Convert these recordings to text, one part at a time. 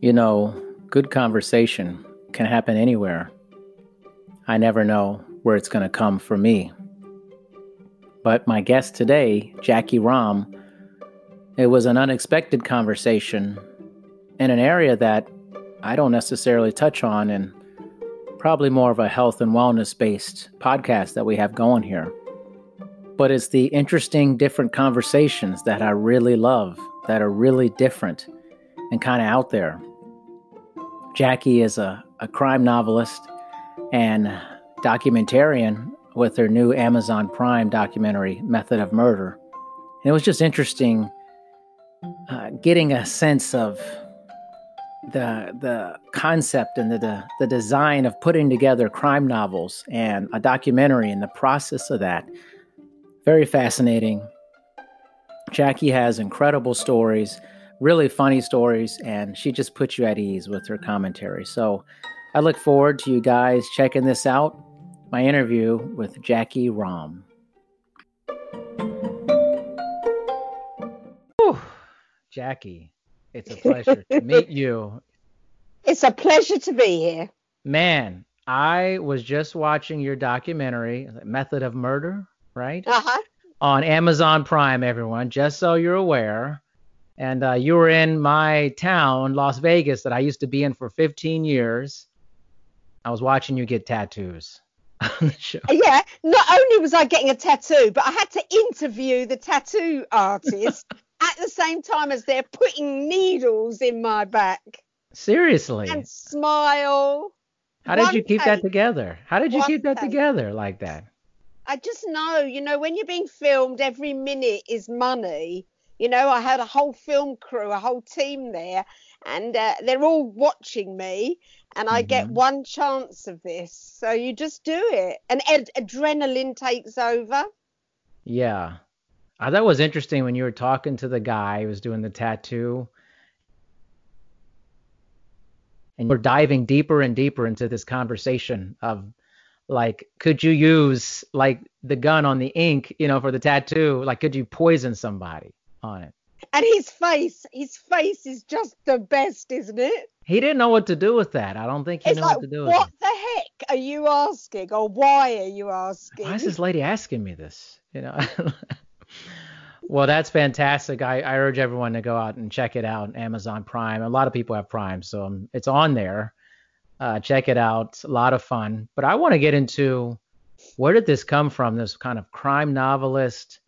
You know, good conversation can happen anywhere. I never know where it's going to come for me. But my guest today, Jackie Rahm, it was an unexpected conversation in an area that I don't necessarily touch on, and probably more of a health and wellness based podcast that we have going here. But it's the interesting, different conversations that I really love, that are really different and kind of out there. Jackie is a, a crime novelist and documentarian with her new Amazon Prime documentary, Method of Murder. And it was just interesting uh, getting a sense of the the concept and the, the, the design of putting together crime novels and a documentary and the process of that. Very fascinating. Jackie has incredible stories really funny stories, and she just puts you at ease with her commentary. So I look forward to you guys checking this out my interview with Jackie. Whew. Jackie, it's a pleasure to meet you. It's a pleasure to be here. Man, I was just watching your documentary, Method of Murder, right? Uh huh. On Amazon Prime, everyone, just so you're aware and uh, you were in my town, Las Vegas, that I used to be in for 15 years. I was watching you get tattoos on. Yeah, not only was I getting a tattoo, but I had to interview the tattoo artist at the same time as they're putting needles in my back. Seriously. And smile. How did you keep take. that together? How did you keep that take. together like that? I just know, you know, when you're being filmed, every minute is money. You know, I had a whole film crew, a whole team there, and uh, they're all watching me, and I mm-hmm. get one chance of this. So you just do it, and ad- adrenaline takes over. Yeah. I thought it was interesting when you were talking to the guy who was doing the tattoo. And we're diving deeper and deeper into this conversation of like could you use like the gun on the ink you know for the tattoo like could you poison somebody on it. And his face, his face is just the best, isn't it? He didn't know what to do with that. I don't think he it's knew like, what to do with what it. What the heck are you asking, or why are you asking? Why is this lady asking me this? You know. well, that's fantastic. I, I urge everyone to go out and check it out. Amazon Prime. A lot of people have Prime, so um, it's on there. Uh, check it out. It's a lot of fun. But I want to get into where did this come from? This kind of crime novelist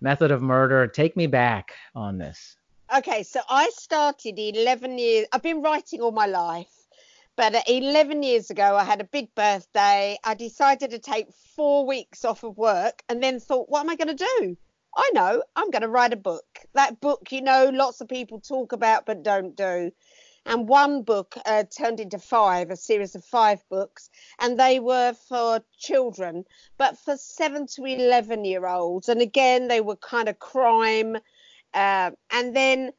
Method of Murder. Take me back on this. Okay, so I started 11 years. I've been writing all my life, but 11 years ago, I had a big birthday. I decided to take four weeks off of work and then thought, what am I going to do? I know, I'm going to write a book. That book, you know, lots of people talk about but don't do and one book uh, turned into five, a series of five books, and they were for children, but for seven to 11 year olds. And again, they were kind of crime. Uh, and then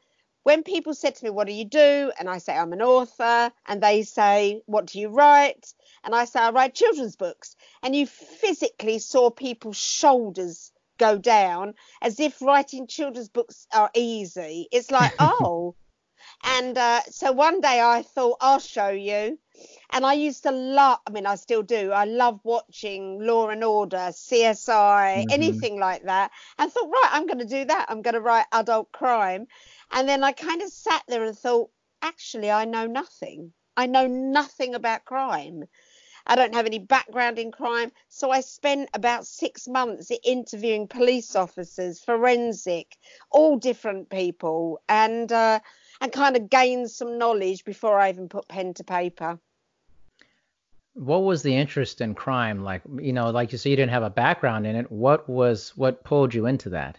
when people said to me, What do you do? And I say, I'm an author. And they say, What do you write? And I say, I write children's books. And you physically saw people's shoulders go down as if writing children's books are easy. It's like, oh, and uh, so one day I thought, I'll show you. And I used to love, I mean, I still do. I love watching Law and Order, CSI, mm-hmm. anything like that. And thought, right, I'm going to do that. I'm going to write adult crime. And then I kind of sat there and thought, actually, I know nothing. I know nothing about crime. I don't have any background in crime. So I spent about six months interviewing police officers, forensic, all different people. And, uh, and kind of gain some knowledge before I even put pen to paper. What was the interest in crime? Like, you know, like you said, you didn't have a background in it. What was what pulled you into that?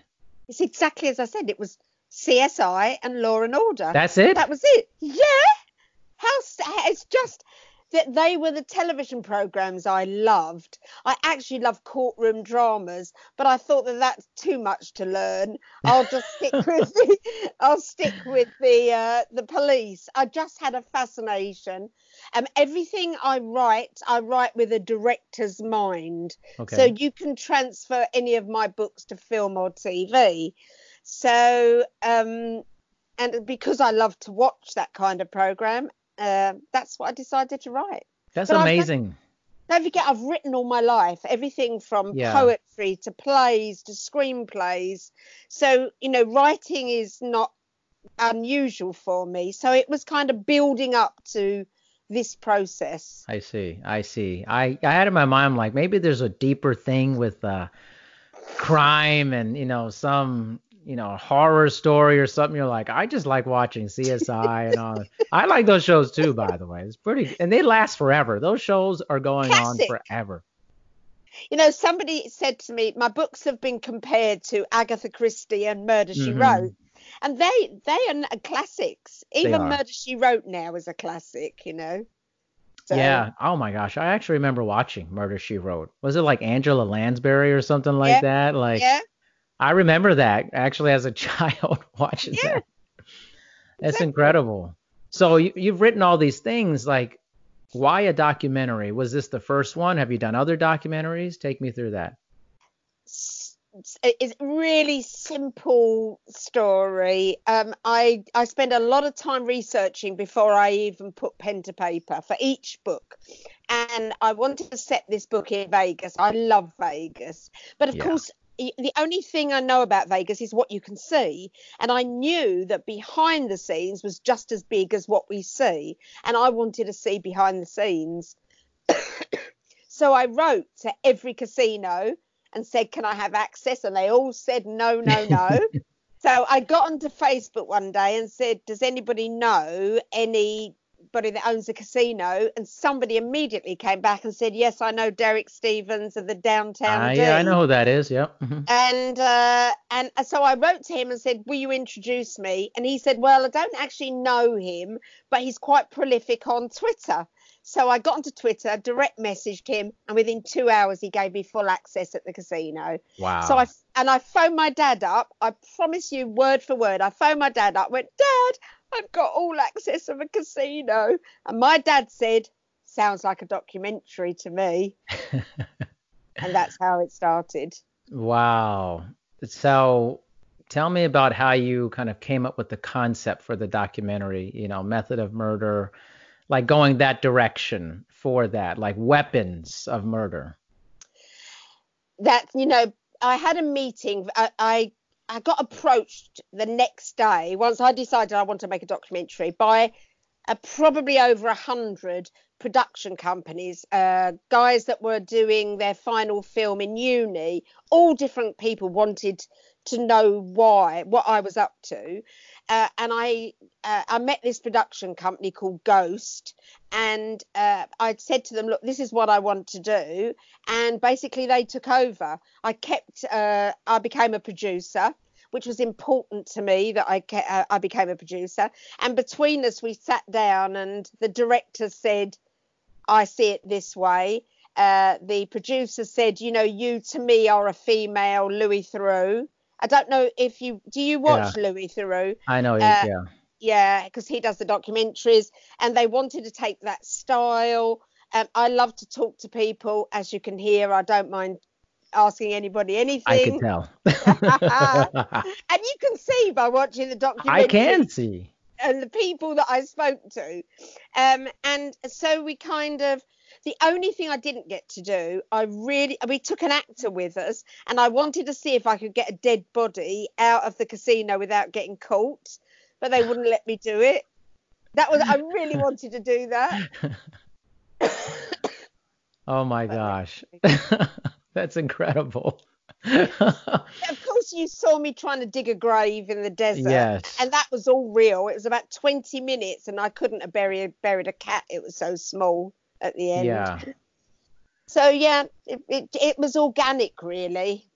It's exactly as I said. It was CSI and Law and Order. That's it. That was it. Yeah. How it's just that they were the television programs I loved. I actually love courtroom dramas, but I thought that that's too much to learn. I'll just stick with the I'll stick with the uh, the police. I just had a fascination. Um, everything I write, I write with a director's mind. Okay. So you can transfer any of my books to film or TV. So um, and because I love to watch that kind of program, uh, that's what I decided to write. That's But amazing. Don't forget, I've written all my life, everything from Yeah. poetry to plays to screenplays. So, you know, writing is not unusual for me. So it was kind of building up to this process. I see. I see. I, I had in my mind like maybe there's a deeper thing with uh, crime and you know some you know horror story or something. You're like I just like watching CSI and all. I like those shows too, by the way. It's pretty and they last forever. Those shows are going Classic. on forever. You know, somebody said to me, my books have been compared to Agatha Christie and Murder She Mhm. Wrote. And they they are classics. Even. Murder She Wrote now is a classic, you know. So- Yeah. Oh my gosh. I actually remember watching Murder She Wrote. Was it like Angela Lansbury or something like Yeah. that? Like Yeah. I remember that actually as a child watching Yeah. that. That's Exactly. incredible. So you, you've written all these things. Like, why a documentary? Was this the first one? Have you done other documentaries? Take me through that. it's a really simple story. Um, I I spend a lot of time researching before I even put pen to paper for each book, and I wanted to set this book in Vegas. I love Vegas, but of Yeah. course. The only thing I know about Vegas is what you can see, and I knew that behind the scenes was just as big as what we see, and I wanted to see behind the scenes. so I wrote to every casino and said, Can I have access? And they all said, No, no, no. so I got onto Facebook one day and said, Does anybody know anybody that owns a casino? And somebody immediately came back and said, Yes, I know Derek Stevens of the Downtown. D." yeah, I know who that is. Yep. Mhm. And uh, and so I wrote to him and said, "Will you introduce me?" And he said, "Well, I don't actually know him, but he's quite prolific on Twitter." So I got onto Twitter, direct messaged him, and within two hours he gave me full access at the casino. Wow. So I and I phoned my dad up. I promise you, word for word, I phoned my dad up. Went, Dad, I've got all access of a casino, and my dad said, "Sounds like a documentary to me," and that's how it started. wow. So tell me about how you kind of came up with the concept for the documentary, you know, method of murder, like going that direction for that, like weapons of murder. that you know i had a meeting I, I i got approached the next day once i decided i want to make a documentary by probably over a hundred production companies uh, guys that were doing their final film in uni. All different people wanted to know why what i was up to uh, and i uh, i met this production company called ghost and uh, i'd said to them look this is what i want to do and basically they took over. I kept, uh, I became a producer, which was important to me that I ke- uh, I became a producer. And between us, we sat down, and the director said, "I see it this way." Uh, the producer said, "You know, you to me are a female Louis Theroux." I don't know if you do you watch Louis Theroux? I know. Uh, yeah. yeah, because he does the documentaries, and they wanted to take that style. Um, I love to talk to people, as you can hear. I don't mind asking anybody anything. I can tell. and you can see by watching the documentary I can see. and the people that I spoke to. Um, and so we kind of the only thing I didn't get to do, I really we took an actor with us, and I wanted to see if I could get a dead body out of the casino without getting caught, but they wouldn't let me do it. That was I really wanted to do that. Oh my gosh. That's incredible. Of course, you saw me trying to dig a grave in the desert. Yes. And that was all real. It was about 20 minutes, and I couldn't have buried, buried a cat. It was so small at the end. Yeah. So, yeah, it, it, it was organic, really.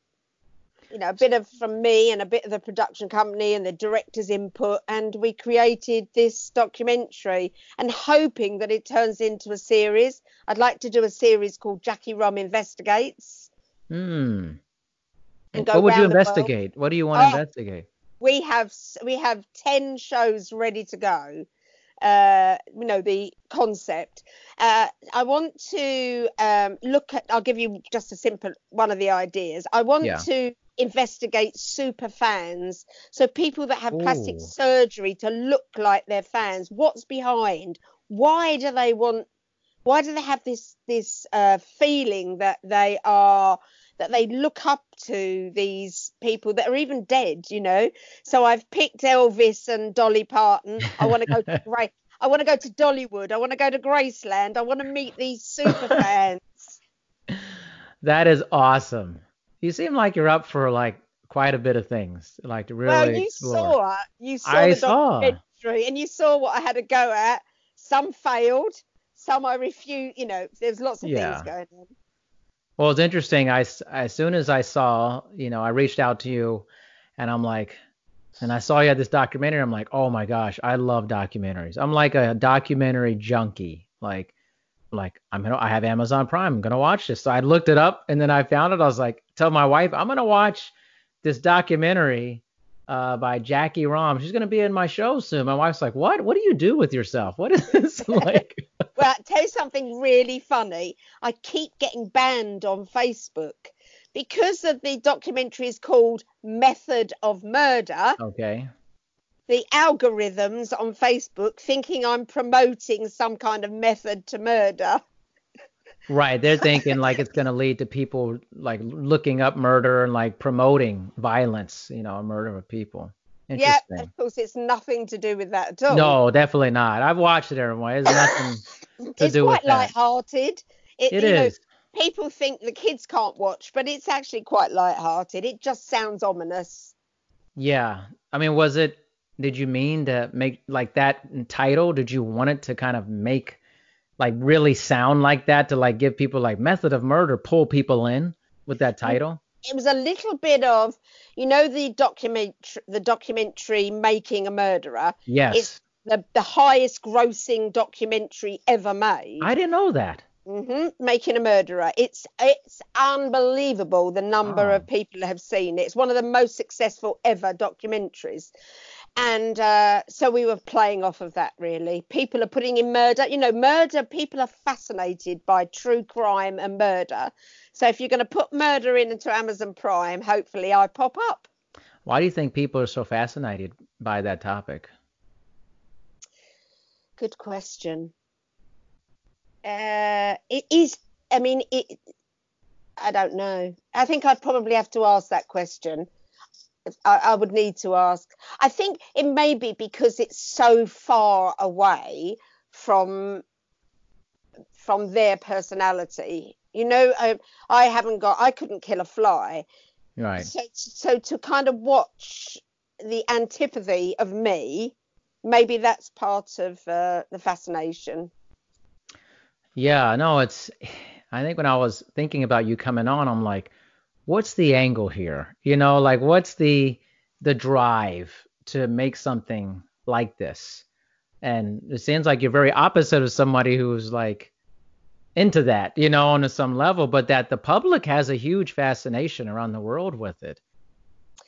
You know, a bit of from me and a bit of the production company and the director's input. And we created this documentary and hoping that it turns into a series. I'd like to do a series called Jackie Rum Investigates. Hmm. What would you investigate? What do you want to Oh. investigate? we have we have 10 shows ready to go uh you know the concept uh i want to um look at i'll give you just a simple one of the ideas i want Yeah. to investigate super fans. So people that have plastic Ooh. surgery to look like their fans. What's behind? Why do they want? Why do they have this this uh, feeling that they are that they look up to these people that are even dead? You know. So I've picked Elvis and Dolly Parton. I want to go to Gra- I want to go to Dollywood. I want to go to Graceland. I want to meet these super fans. That is awesome. You seem like you're up for like quite a bit of things, like to really well, you explore. saw. You saw I the saw. documentary, and you saw what I had to go at. Some failed, some I refused. You know, there's lots of Yeah. things going on. Well, it's interesting. I as soon as I saw, you know, I reached out to you, and I'm like, and I saw you had this documentary. I'm like, oh my gosh, I love documentaries. I'm like a documentary junkie. Like, like I'm gonna, I have Amazon Prime. I'm gonna watch this. So I looked it up, and then I found it. I was like, tell my wife, I'm gonna watch this documentary uh, by Jackie Rom. She's gonna be in my show soon. My wife's like, what? What do you do with yourself? What is this like? I'll tell you something really funny. I keep getting banned on Facebook because of the documentary is called Method of Murder. okay. The algorithms on Facebook thinking I'm promoting some kind of method to murder. Right, they're thinking like it's going to lead to people like looking up murder and like promoting violence, you know, murder of people. Yeah, of course, it's nothing to do with that at all. No, definitely not. I've watched it everyone. It's nothing. to it's do with quite that. light-hearted. It, It you know, people think the kids can't watch, but it's actually quite light-hearted. It just sounds ominous. Yeah. I mean, was it did you mean to make like that title? Did you want it to kind of make like really sound like that to like give people like method of murder pull people in with that title? It was a little bit of, you know, the documentary, the documentary "Making a Murderer." Yes. It's the the highest grossing documentary ever made. I didn't know that. hmm Making a Murderer. It's it's unbelievable the number Oh. of people have seen it. It's one of the most successful ever documentaries. And uh, so we were playing off of that really. People are putting in murder. You know, murder, people are fascinated by true crime and murder. So if you're going to put murder in into Amazon Prime, hopefully I pop up. Why do you think people are so fascinated by that topic? Good question. Uh, it is. I mean, it. I don't know. I think I'd probably have to ask that question. I, I would need to ask. I think it may be because it's so far away from from their personality. You know, I, I haven't got. I couldn't kill a fly. Right. So, so to kind of watch the antipathy of me, maybe that's part of uh, the fascination. Yeah, no, it's I think when I was thinking about you coming on, I'm like, what's the angle here? You know, like what's the the drive to make something like this? And it seems like you're very opposite of somebody who's like into that, you know, on some level, but that the public has a huge fascination around the world with it.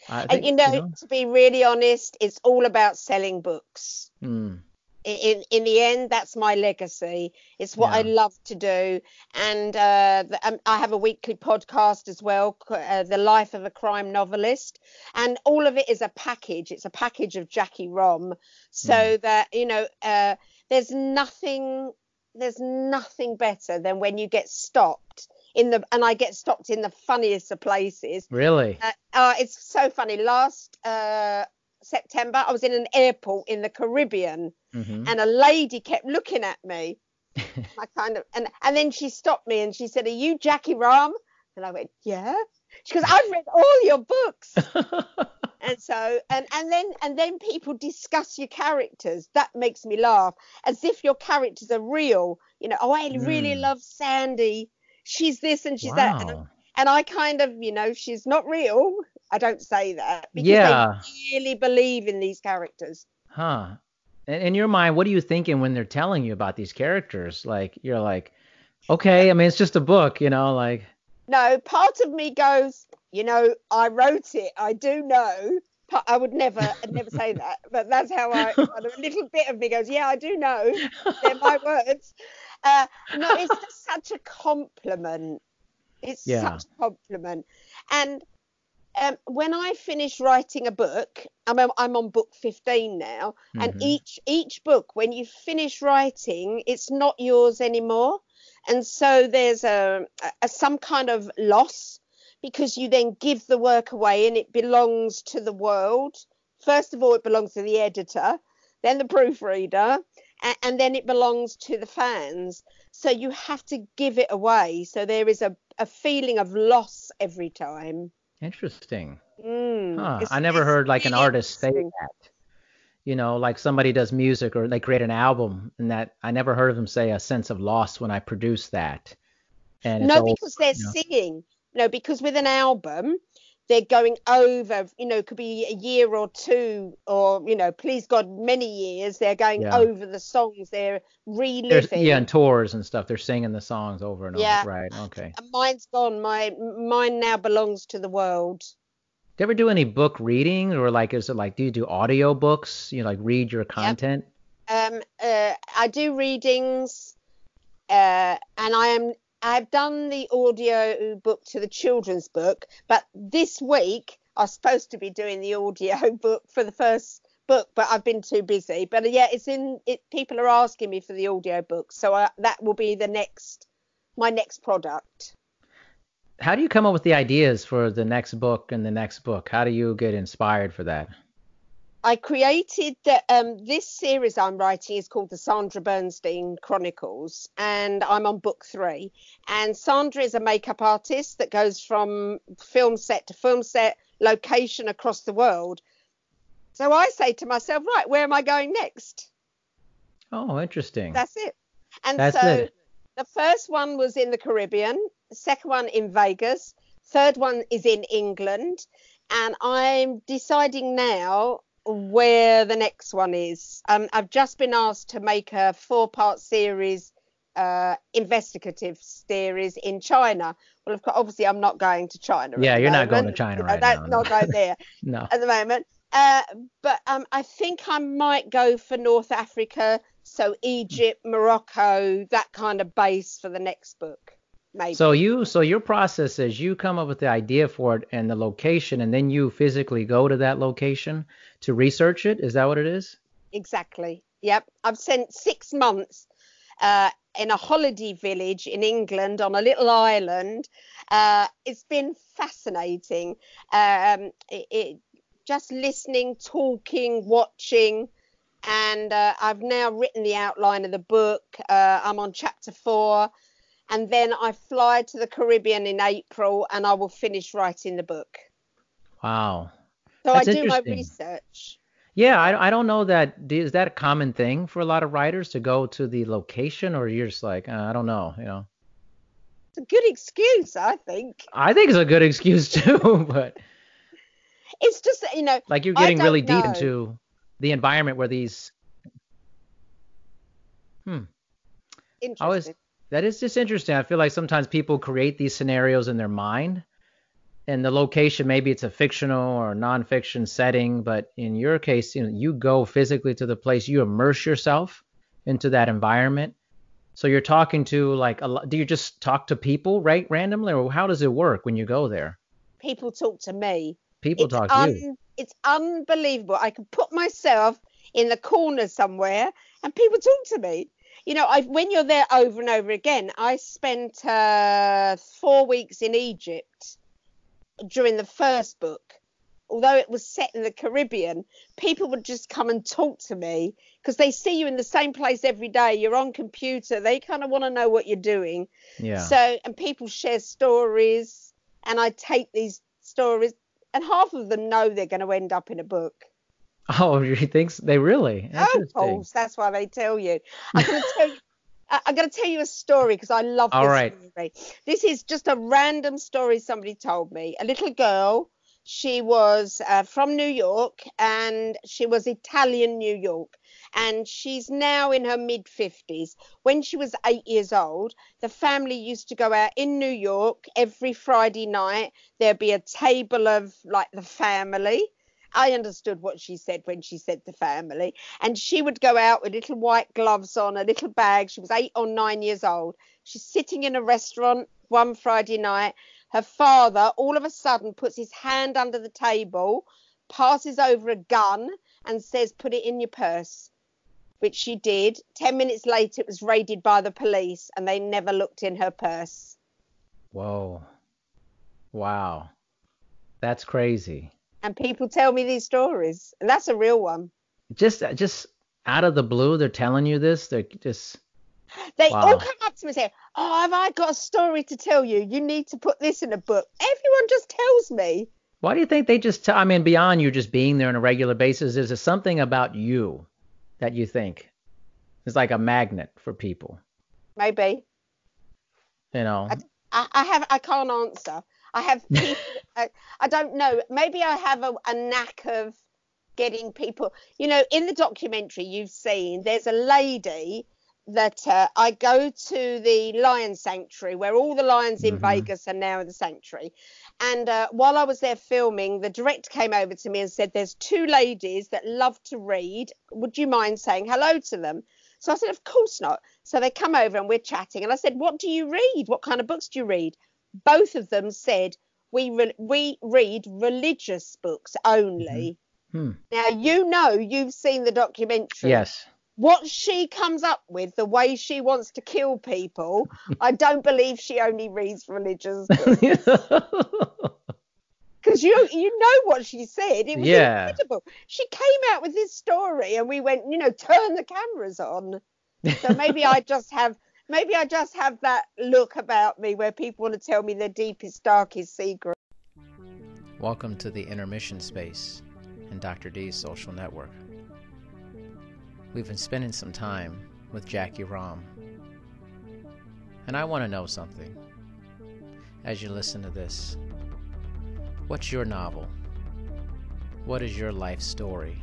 I And think, you know, to be really honest, it's all about selling books. mm, In in the end, that's my legacy. It's what I love to do, and uh, the, um, I have a weekly podcast as well, uh, the life of a crime novelist, and all of it is a package. It's a package of Jackie Rom, so that you know, uh, there's nothing, there's nothing better than when you get stopped in the, and I get stopped in the funniest of places. really? Uh, uh, it's so funny. Last uh, September, I was in an airport in the Caribbean, hmm and a lady kept looking at me. I kind of, and and then she stopped me and she said, "Are you Jackie Ram?" And I went, "Yeah." She goes, "I've read all your books." And so, and and then and then people discuss your characters. That makes me laugh, as if your characters are real. You know, oh, I really Mm. love Sandy. She's this and she's that. And and I kind of, you know, she's not real. I don't say that because Yeah. they really believe in these characters. Huh. In, in your mind, what are you thinking when they're telling you about these characters? Like, you're like, okay, I mean, it's just a book, you know, like, No, part of me goes, you know, I wrote it. I do know. I would never, I'd never say that, but that's how I. A little bit of me goes, yeah, I do know. They're my words. Uh, no, it's just such a compliment. It's Yeah. such a compliment, and um, when I finish writing a book, I'm I'm on book 15 now, mm-hmm. and each each book, when you finish writing, it's not yours anymore, and so there's a, a some kind of loss because you then give the work away and it belongs to the world. First of all, it belongs to the editor, then the proofreader, and, and then it belongs to the fans. So you have to give it away. So there is a, a feeling of loss every time. Interesting. Mm, huh. I never heard like an artist say that. You know, like somebody does music or they create an album, and that I never heard of them say a sense of loss when I produce that. And no, because they're you know, singing. No, because with an album, they're going over, you know, could be a year or two, or you know, please God, many years. They're going yeah. over the songs. They're reliving. There's, yeah, and tours and stuff. They're singing the songs over and yeah. over. Right. Okay. And mine's gone. My mine now belongs to the world. Do you ever do any book reading, or like, is it like, do you do audio books? You know, like read your content. Yep. Um, uh, I do readings, uh, and I am I've done the audio book to the children's book, but this week I was supposed to be doing the audio book for the first book, but I've been too busy. But uh, yeah, it's in it. People are asking me for the audio book, so I, that will be the next my next product. How do you come up with the ideas for the next book and the next book? How do you get inspired for that? I created the, um, this series I'm writing is called the Sandra Bernstein Chronicles, and I'm on book three. And Sandra is a makeup artist that goes from film set to film set, location across the world. So I say to myself, right, where am I going next? Oh, interesting. That's it. And That's so it. the first one was in the Caribbean, the second one in Vegas, third one is in England, and I'm deciding now where the next one is. Um, I've just been asked to make a four-part series, uh, investigative series in China. Well, of course, obviously, I'm not going to China. Yeah, you're not going to China right that's now. Not going there. no. At the moment. Uh, but um, I think I might go for North Africa, so Egypt, Morocco, that kind of base for the next book. Maybe. So you so your process is you come up with the idea for it and the location and then you physically go to that location to research it. Is that what it is? Exactly. Yep. I've spent six months uh, in a holiday village in England on a little island. Uh, it's been fascinating. Um, it, it, just listening, talking, watching, and uh, I've now written the outline of the book. Uh, I'm on chapter four and then I fly to the Caribbean in April and I will finish writing the book. Wow. So That's I do my research. Yeah, I, I don't know that is that a common thing for a lot of writers to go to the location or you're just like uh, I don't know, you know. It's a good excuse, I think. I think it's a good excuse too, but it's just you know like you're getting really know. deep into the environment where these hmm. Interesting that is just interesting. I feel like sometimes people create these scenarios in their mind, and the location maybe it's a fictional or non-fiction setting, but in your case, you know, you go physically to the place, you immerse yourself into that environment. So you're talking to like a lot do you just talk to people right randomly, or how does it work when you go there? People talk to me. People it's talk un- to you. It's unbelievable. I can put myself in the corner somewhere and people talk to me you know, I've, when you're there over and over again, I spent uh, four weeks in Egypt during the first book. Although it was set in the Caribbean, people would just come and talk to me because they see you in the same place every day. You're on computer. They kind of want to know what you're doing. Yeah. So, and people share stories, and I take these stories, and half of them know they're going to end up in a book. Oh, you think they really? Oh, that's why they tell you. I'm going to tell you. I'm going to tell you a story because I love this All right. story. This is just a random story somebody told me. A little girl, she was uh, from New York and she was Italian New York. And she's now in her mid 50s. When she was eight years old, the family used to go out in New York every Friday night. There'd be a table of like the family I understood what she said when she said the family. And she would go out with little white gloves on, a little bag. She was eight or nine years old. She's sitting in a restaurant one Friday night. Her father all of a sudden puts his hand under the table, passes over a gun, and says, Put it in your purse, which she did. 10 minutes later, it was raided by the police and they never looked in her purse. Whoa. Wow. That's crazy. And people tell me these stories, and that's a real one. Just, just out of the blue, they're telling you this. They're just. They wow. all come up to me and say, "Oh, have I got a story to tell you? You need to put this in a book." Everyone just tells me. Why do you think they just? I mean, beyond you just being there on a regular basis, is there something about you that you think is like a magnet for people? Maybe. You know. I, I have. I can't answer. I have people. I, I, don't know. Maybe I have a, a knack of getting people. You know, in the documentary you've seen, there's a lady that uh, I go to the lion sanctuary where all the lions in mm-hmm. Vegas are now in the sanctuary. And uh, while I was there filming, the director came over to me and said, There's two ladies that love to read. Would you mind saying hello to them? So I said, Of course not. So they come over and we're chatting. And I said, What do you read? What kind of books do you read? Both of them said, We, re- we read religious books only. Mm-hmm. Hmm. Now, you know, you've seen the documentary. Yes what she comes up with, the way she wants to kill people, I don't believe she only reads religious books. Because you you know what she said. It was yeah. incredible. She came out with this story and we went, you know, turn the cameras on. So maybe I just have maybe I just have that look about me where people want to tell me their deepest, darkest secret. Welcome to the intermission space in Dr. D's social network. We've been spending some time with Jackie Rom. And I want to know something as you listen to this. What's your novel? What is your life story?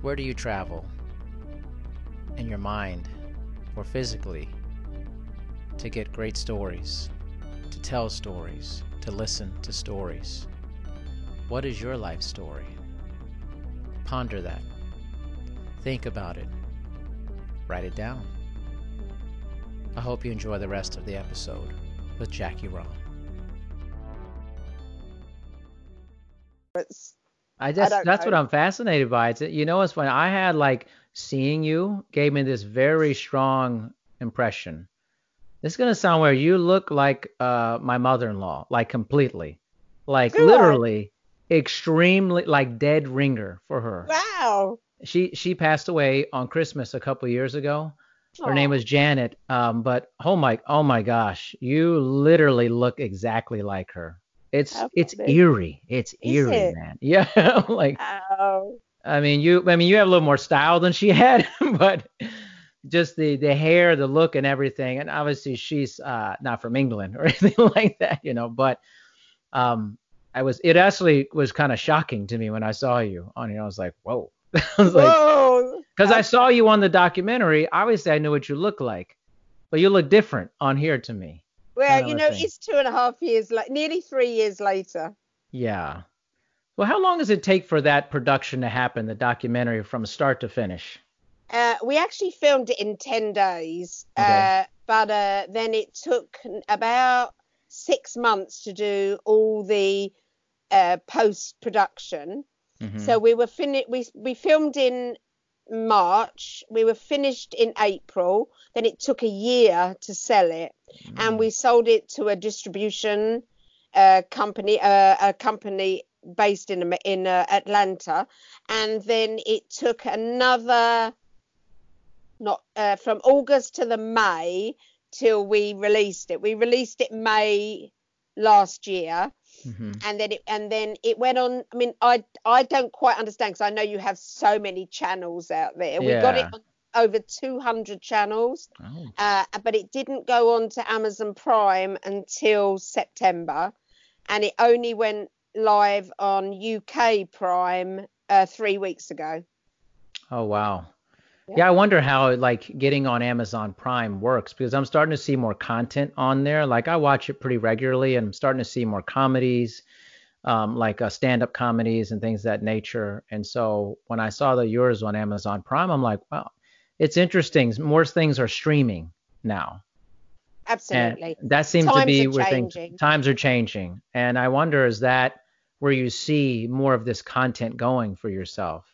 Where do you travel? In your mind or physically to get great stories, to tell stories, to listen to stories? What is your life story? Ponder that. Think about it. Write it down. I hope you enjoy the rest of the episode with Jackie Rom. I just I that's know. what I'm fascinated by. It's you know it's when I had like seeing you gave me this very strong impression. This is gonna sound weird. You look like uh my mother-in-law, like completely, like literally, extremely like dead ringer for her. Wow she she passed away on Christmas a couple years ago. Her Aww. name was Janet. Um, but oh my oh my gosh, you literally look exactly like her. It's it's eerie. It's Is eerie, it? man. Yeah, like. Oh. I mean, you I mean you have a little more style than she had, but just the the hair, the look, and everything. And obviously she's uh, not from England or anything like that, you know. But um, I was it actually was kind of shocking to me when I saw you on here. I was like, whoa, I was like, because I saw you on the documentary. Obviously, I knew what you look like, but you look different on here to me. Well, you know, thing. it's two and a half years, like nearly three years later. Yeah. Well, how long does it take for that production to happen, the documentary, from start to finish? Uh, we actually filmed it in 10 days, okay. uh, but uh, then it took about six months to do all the uh, post production. Mm-hmm. So we were finished. We we filmed in March. We were finished in April. Then it took a year to sell it, mm. and we sold it to a distribution uh, company, uh, a company based in in uh, Atlanta, and then it took another not uh, from August to the May till we released it. We released it May last year Mm-hmm. And then it and then it went on. I mean, I I don't quite understand because I know you have so many channels out there. Yeah. We got it on over 200 channels, oh. uh, but it didn't go on to Amazon Prime until September, and it only went live on UK Prime uh, three weeks ago. Oh wow! Yeah. I wonder how like getting on Amazon Prime works because I'm starting to see more content on there. Like I watch it pretty regularly, and I'm starting to see more comedies, um, like uh, stand-up comedies and things that nature. And so when I saw the yours on Amazon Prime, I'm like, wow, it's interesting. More things are streaming now. absolutely. And that seems to Times be are where things times are changing. And I wonder is that where you see more of this content going for yourself?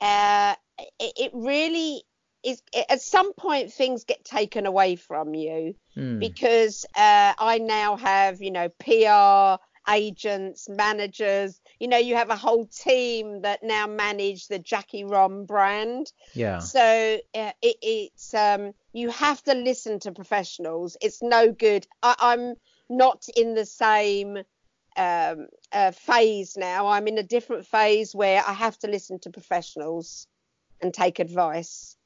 uh, it, it really is. At some point, things get taken away from you Hmm. because uh, I now have, you know, PR agents, managers. You know, you have a whole team that now manage the Jackie Rom brand. Yeah. So uh, it, it's um, you have to listen to professionals. It's no good. I, I'm not in the same um, uh, phase now. I'm in a different phase where I have to listen to professionals and take advice.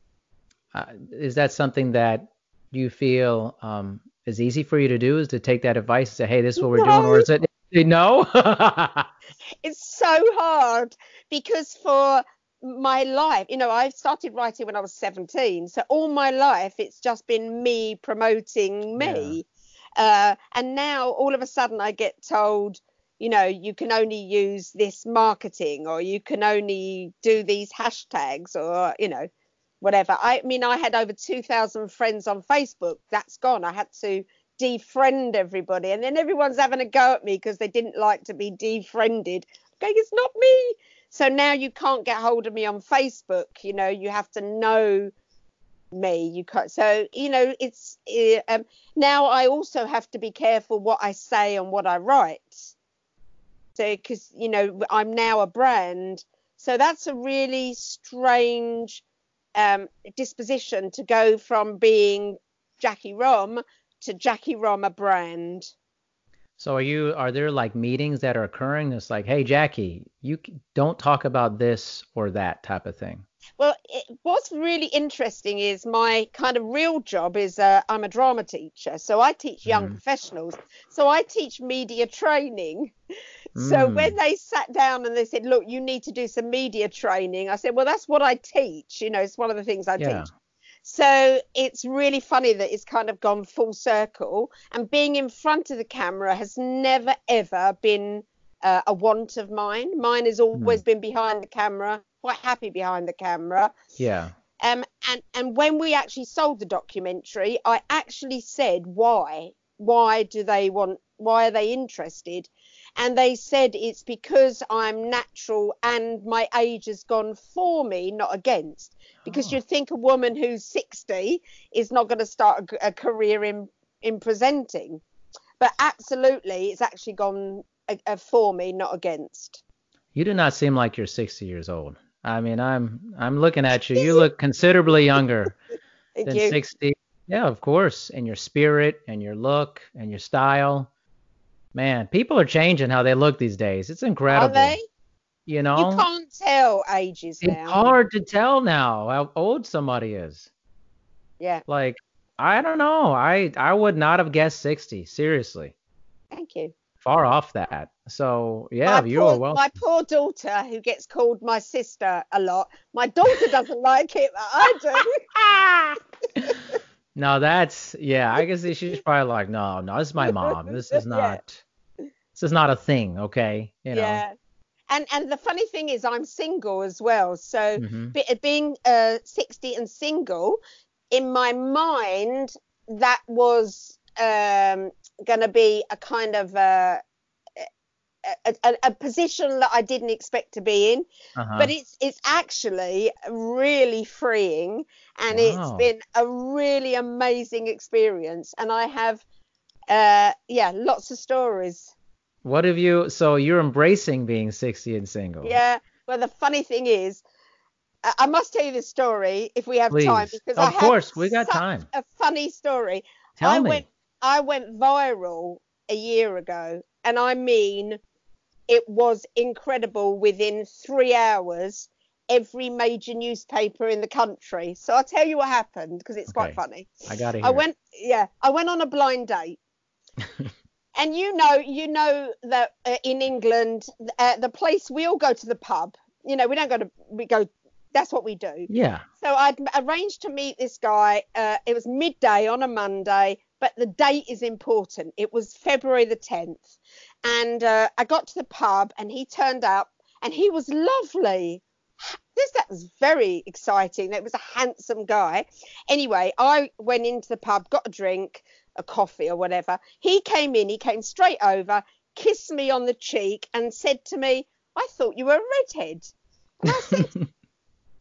Uh, is that something that you feel um, is easy for you to do? Is to take that advice and say, "Hey, this is what we're doing," or is it no? It's so hard because for my life, you know, I started writing when I was 17. So all my life, it's just been me promoting me. Uh, and now all of a sudden I get told, you know, you can only use this marketing or you can only do these hashtags or, you know, whatever. I mean, I had over 2,000 friends on Facebook. That's gone. I had to defriend everybody. And then everyone's having a go at me because they didn't like to be defriended. Going, it's not me. So now you can't get hold of me on Facebook. You know, you have to know me. You can't. So you know, it's uh, um, now I also have to be careful what I say and what I write. So because you know I'm now a brand, so that's a really strange um, disposition to go from being Jackie Rom to Jackie Rom a brand. so are you? Are there like meetings that are occurring? that's like, "Hey, Jackie, you don't talk about this or that type of thing." Well, it, what's really interesting is my kind of real job is uh, I'm a drama teacher, so I teach young Mm. professionals. So I teach media training. So Mm. when they sat down and they said, "Look, you need to do some media training," I said, "Well, that's what I teach. You know, it's one of the things I Yeah. teach." So it's really funny that it's kind of gone full circle, and being in front of the camera has never ever been uh, a want of mine. Mine has always been behind the camera. Quite happy behind the camera. Yeah. Um, and and when we actually sold the documentary, I actually said why. Why do they want? Why are they interested? And they said it's because I'm natural and my age has gone for me, not against. Because Oh. you'd think a woman who's 60 is not going to start a, a career in in presenting, but absolutely, it's actually gone uh, uh, for me, not against. You do not seem like you're 60 years old. I mean, I'm I'm looking at you. You look considerably younger than you. 60. Yeah, of course. And your spirit and your look and your style. Man, people are changing how they look these days. It's incredible. Are they? You know, You can't tell ages it's now. It's hard to tell now how old somebody is. Yeah. Like, I don't know. I I would not have guessed 60. Seriously, Thank you. Far off that. So yeah, my you poor, are well. My poor daughter, who gets called my sister a lot. My daughter doesn't like it, but I do. No, that's yeah. I guess she's probably like, no, no, this is my mom. This is Yeah. not. This is not a thing, okay? You know. Yeah. And and the funny thing is, I'm single as well. So Mhm. be, being uh, 60 and single, in my mind, that was um, going to be a kind of uh, a, a, a position that I didn't expect to be in. Uh-huh. but it's it's actually really freeing and Wow. it's been a really amazing experience and i have uh yeah lots of stories what have you? So you're embracing being 60 and single. yeah well the funny thing is I must tell you this story if we have time because Of I have course, we got time. A funny story. Tell I me. went I went viral a year ago, and I mean, it was incredible. Within three hours, every major newspaper in the country. So I'll tell you what happened because it's quite funny. I gotta hear. I went, yeah, I went on a blind date. and you know, you know that uh, in England, uh, the place we all go to the pub. You know, we don't go to we go. That's what we do. Yeah. So I'd arranged to meet this guy. Uh, it was midday on a Monday, but the date is important. It was February the 10th. And uh, I got to the pub and he turned up and he was lovely. this that was very exciting. It was a handsome guy. Anyway, I went into the pub, got a drink, a coffee or whatever. He came in, he came straight over, kissed me on the cheek, and said to me, I thought you were a redhead. And I said,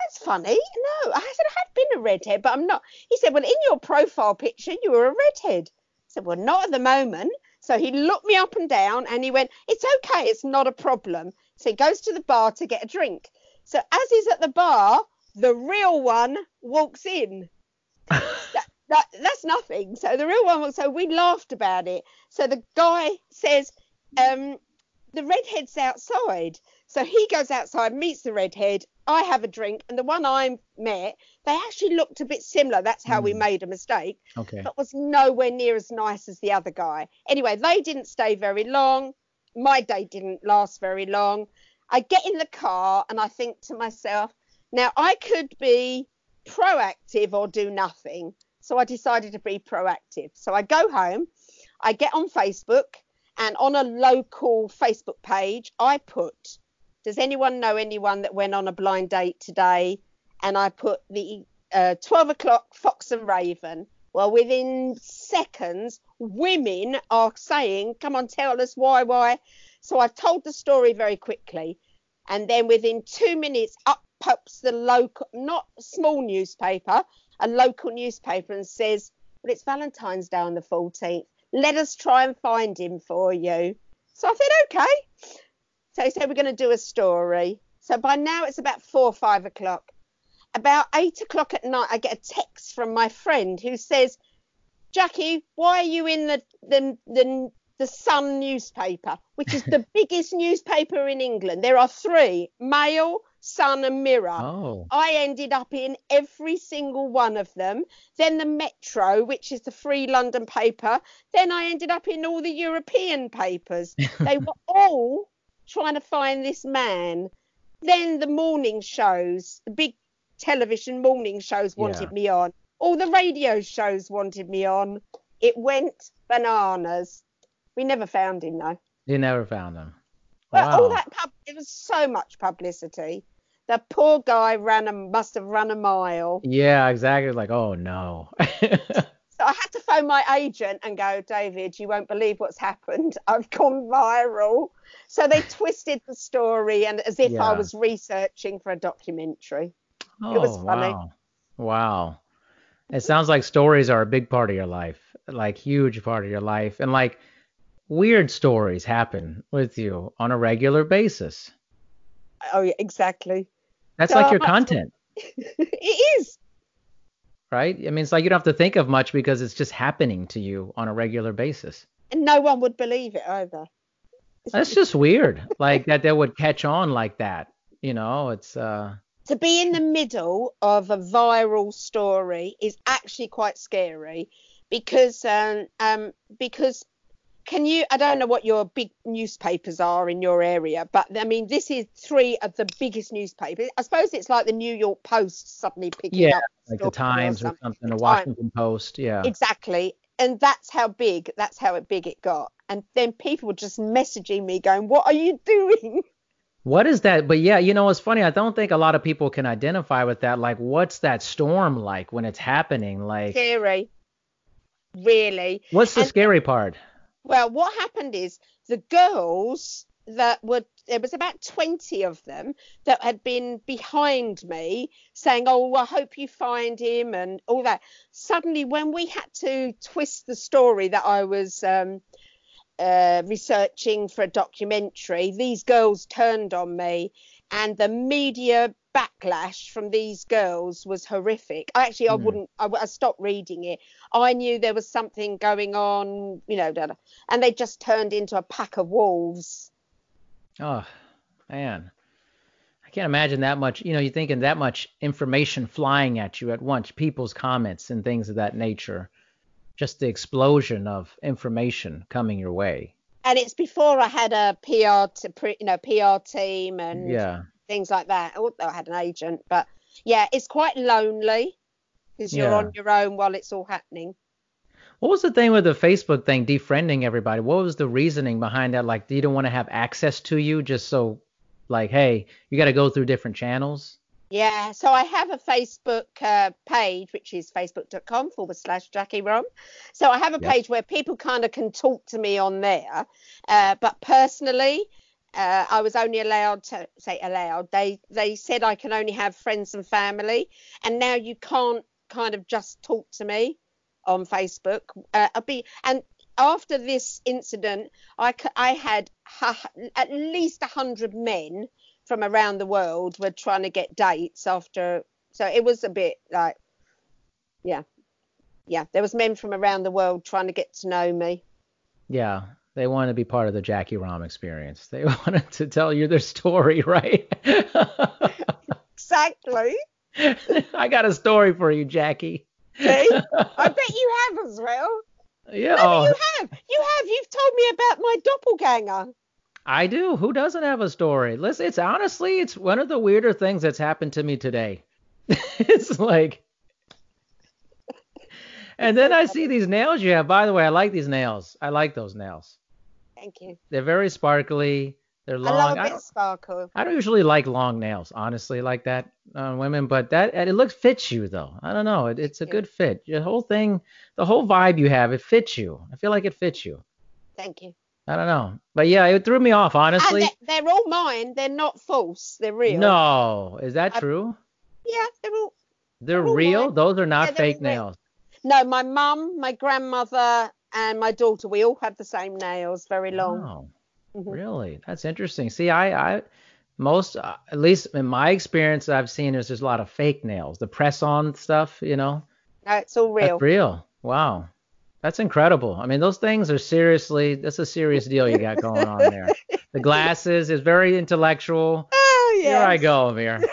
That's funny. No, I said, I have been a redhead, but I'm not. He said, Well, in your profile picture, you were a redhead. I said, Well, not at the moment. So he looked me up and down and he went, It's okay, it's not a problem. So he goes to the bar to get a drink. So as he's at the bar, the real one walks in. that, that, that's nothing. So the real one, so we laughed about it. So the guy says, um, the redhead's outside. So he goes outside, meets the redhead. I have a drink, and the one I met, they actually looked a bit similar. That's how mm. we made a mistake. Okay. But was nowhere near as nice as the other guy. Anyway, they didn't stay very long. My day didn't last very long. I get in the car and I think to myself, now I could be proactive or do nothing. So I decided to be proactive. So I go home, I get on Facebook, and on a local Facebook page, I put, Does anyone know anyone that went on a blind date today? And I put the uh, 12 o'clock Fox and Raven. Well, within seconds, women are saying, Come on, tell us why, why. So I told the story very quickly. And then within two minutes, up pops the local, not small newspaper, a local newspaper, and says, Well, it's Valentine's Day on the 14th. Let us try and find him for you. So I said, Okay. So he said, We're going to do a story. So by now it's about four or five o'clock. About eight o'clock at night, I get a text from my friend who says, Jackie, why are you in the, the, the the Sun newspaper, which is the biggest newspaper in England. There are three Mail, Sun, and Mirror. Oh. I ended up in every single one of them. Then the Metro, which is the free London paper. Then I ended up in all the European papers. they were all trying to find this man. Then the morning shows, the big television morning shows wanted yeah. me on. All the radio shows wanted me on. It went bananas. We never found him though. You never found him. Well, wow. all that pub, it was so much publicity. The poor guy ran a must have run a mile. Yeah, exactly. Like, oh no. so I had to phone my agent and go, David, you won't believe what's happened. I've gone viral. So they twisted the story and as if yeah. I was researching for a documentary. Oh, it was oh, funny. Wow. wow. It sounds like stories are a big part of your life, like huge part of your life. And like weird stories happen with you on a regular basis. Oh, yeah, exactly. That's so like your content. it is. Right? I mean, it's like you don't have to think of much because it's just happening to you on a regular basis. And no one would believe it either. That's just weird. like that they would catch on like that. You know, it's uh to be in the middle of a viral story is actually quite scary because um, um because can you i don't know what your big newspapers are in your area but i mean this is three of the biggest newspapers. I suppose it's like the new york post suddenly picking yeah, up like the times or something, or something the washington post yeah. Exactly. And that's how big that's how big it got. And then people were just messaging me going what are you doing? What is that? But yeah you know it's funny i don't think a lot of people can identify with that. Like what's that storm like when it's happening? Like scary. Really. What's the and, scary part well, what happened is the girls that were there was about 20 of them that had been behind me saying oh i hope you find him and all that. Suddenly when we had to twist the story that i was um, uh, researching for a documentary these girls turned on me and the media backlash from these girls was horrific. I Actually, I mm. wouldn't. I, I, stopped reading it. I knew there was something going on, you know, and they just turned into a pack of wolves. Oh man, I can't imagine that much. You know, you're thinking that much information flying at you at once, people's comments and things of that nature. Just the explosion of information coming your way. And it's before I had a PR, to, you know, PR team and yeah things like that. Although I had an agent, but yeah, it's quite lonely because you're yeah. on your own while it's all happening. What was the thing with the Facebook thing, defriending everybody? What was the reasoning behind that? Like, you don't want to have access to you just so like, hey, you got to go through different channels? Yeah, so I have a Facebook uh, page, which is facebook.com forward slash Jackie Rom. So I have a Yep. page where people kind of can talk to me on there. Uh, but personally, uh, I was only allowed to say allowed. They they said I can only have friends and family, and now you can't kind of just talk to me on Facebook. Uh, I'll be and after this incident, I I had ha- at least a hundred men from around the world were trying to get dates after. So it was a bit like, yeah, yeah. There was men from around the world trying to get to know me. Yeah, they want to be part of the Jackie Rom experience. They wanted to tell you their story, right? Exactly. I got a story for you, Jackie. See? I bet you have as well. Yeah, Maybe oh, you have. You have. You've told me about my doppelganger. I do. Who doesn't have a story? Listen, it's honestly, it's one of the weirder things that's happened to me today. it's like, and then I see these nails you have. By the way, I like these nails. I like those nails. Thank you. They're very sparkly. They're long. I love a I bit don't, sparkle. I don't usually like long nails, honestly, like that on women. But that it looks fits you though. I don't know. It, it's a good fit. The whole thing, the whole vibe you have, it fits you. I feel like it fits you. Thank you. I don't know. But yeah, it threw me off, honestly. They're, they're all mine. They're not false. They're real. No, is that I- true? Yeah, they're all. They're all real. mine. Those are not Yeah, fake nails. No, my mum, my grandmother, and my daughter. We all have the same nails. Very long. Oh, Mhm. really? That's interesting. See, I, I, most, uh, at least in my experience, I've seen is there's a lot of fake nails. The press-on stuff, you know. No, it's all real. That's real. Wow. That's incredible. I mean, those things are seriously, that's a serious deal you got going on there. The glasses is very intellectual. Oh Here I go, Amir.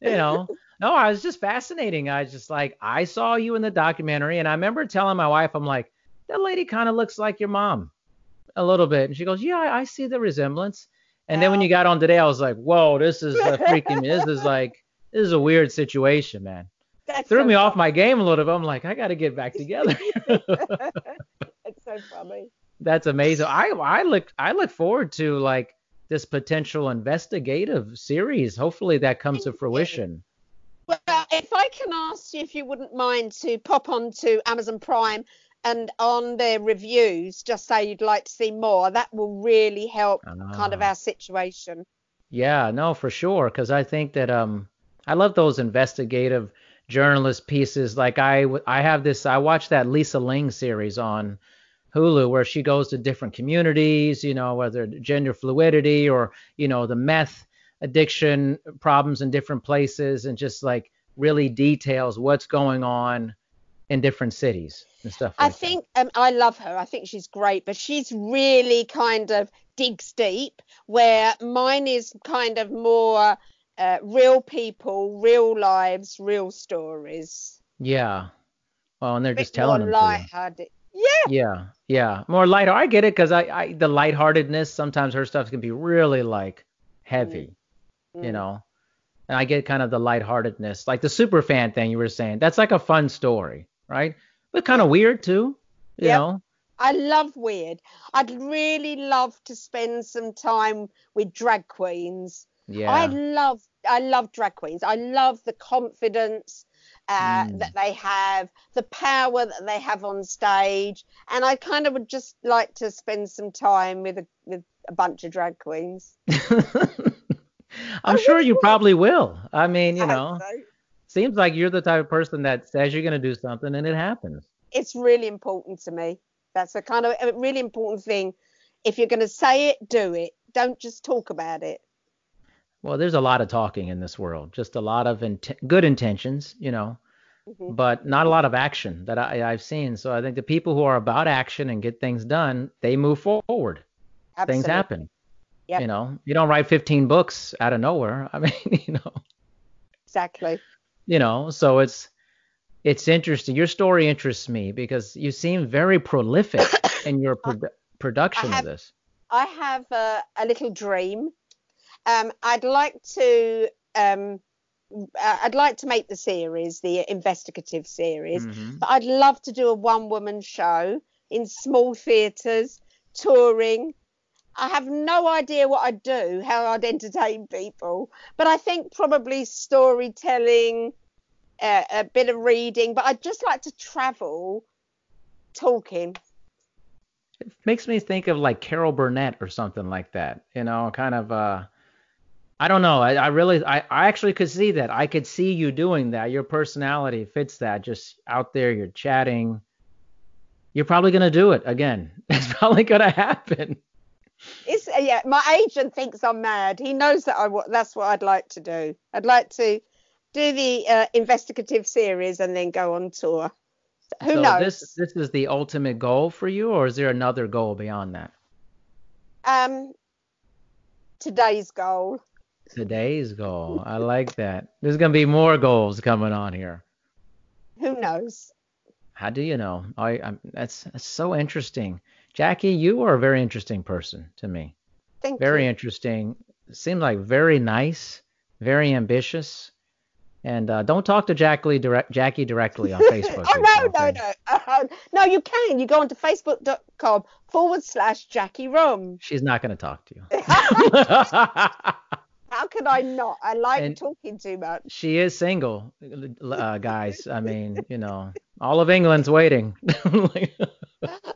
you know, no, I was just fascinating. I was just like, I saw you in the documentary, and I remember telling my wife, I'm like, that lady kind of looks like your mom a little bit. And she goes, Yeah, I, I see the resemblance. And then when you got on today, I was like, Whoa, this is uh, freaking. This is like, this is a weird situation, man. That's Threw so me off my game a little bit. I'm like, I got to get back together. It's so funny. That's amazing. I I look I look forward to like this potential investigative series. Hopefully that comes to fruition. Well, if I can ask you if you wouldn't mind to pop on to Amazon Prime and on their reviews, just say you'd like to see more, that will really help kind of Ah. our situation. Yeah, no, for sure. Because I think that um, I love those investigative journalist pieces. Like I, I have this. I watched that Lisa Ling series on Hulu where she goes to different communities. You know, whether gender fluidity or you know the meth addiction problems in different places, and just like really details what's going on in different cities and stuff. I like that. think um, I love her. I think she's great, but she's really kind of digs deep, where mine is kind of more uh, real people, real lives, real stories. Yeah. Well, and they're just telling more them. lighthearted. Yeah, Yeah, yeah, more light. I get it because I, I, the lightheartedness. Sometimes her stuff can be really like heavy, you Mm. know. And I get kind of the lightheartedness, like the super fan thing you were saying. That's like a fun story, right? But kind of weird too, you Yep. know. I love weird. I'd really love to spend some time with drag queens. Yeah. I love I love drag queens. I love the confidence uh, Mm. that they have, the power that they have on stage, and I kind of would just like to spend some time with a with a bunch of drag queens. I'm sure you probably will. I mean, you know, so. seems like you're the type of person that says you're gonna do something and it happens. It's really important to me. That's a kind of a really important thing. If you're going to say it, do it. Don't just talk about it. Well, there's a lot of talking in this world, just a lot of int- good intentions, you know, Mhm. but not a lot of action that I, I've seen. So I think the people who are about action and get things done, they move forward. Things happen. Yep. You know, you don't write 15 books out of nowhere. I mean, you know, Exactly. you know, so it's it's interesting. Your story interests me because you seem very prolific in your produ- production have- of this. I have a, a little dream. Um, I'd like to um, I'd like to make the series, the investigative series, Mhm. but I'd love to do a one woman show in small theatres, touring, I have no idea what I'd do, how I'd entertain people, but I think probably storytelling, uh, a bit of reading, but I'd just like to travel talking. It makes me think of like Carol Burnett or something like that, you know, kind of uh I don't know. I, I really, I, I actually could see that. I could see you doing that. Your personality fits that. Just out there, you're chatting. You're probably gonna do it again. It's probably gonna happen. It's uh, yeah. My agent thinks I'm mad. He knows that I that's what I'd like to do. I'd like to do the uh, investigative series and then go on tour. Who so knows? This this is the ultimate goal for you, or is there another goal beyond that? Um, today's goal. Today's goal. I like that. There's gonna be more goals coming on here. Who knows? How do you know? I, I'm, that's, that's so interesting. Jackie, you are a very interesting person to me. Thank you. very you. interesting. Seem like very nice, very ambitious. And uh, don't talk to Jackie, direct, Jackie directly on Facebook. oh no, no, no, uh, no! You can. You go onto facebook.com forward slash Jackie Rum. She's not going to talk to you. How could I not? I like And- talking too much. she is single, uh, guys. I mean, you know, all of England's waiting.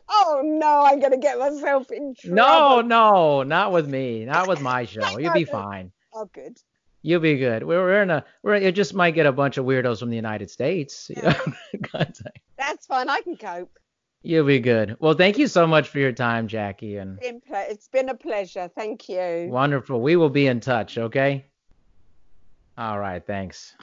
Oh no, I'm gonna get myself in trouble. no, no, not with me. Not with my show. You'll be fine. Oh, good. You'll be good. We're, we're in a. We're. It just might get a bunch of weirdos from the United States. you know, That's fine. I can cope. You'll be good. Well, thank you so much for your time, Jackie, and It's been a pleasure. Thank you. wonderful. We will be in touch. Okay. All right. Thanks.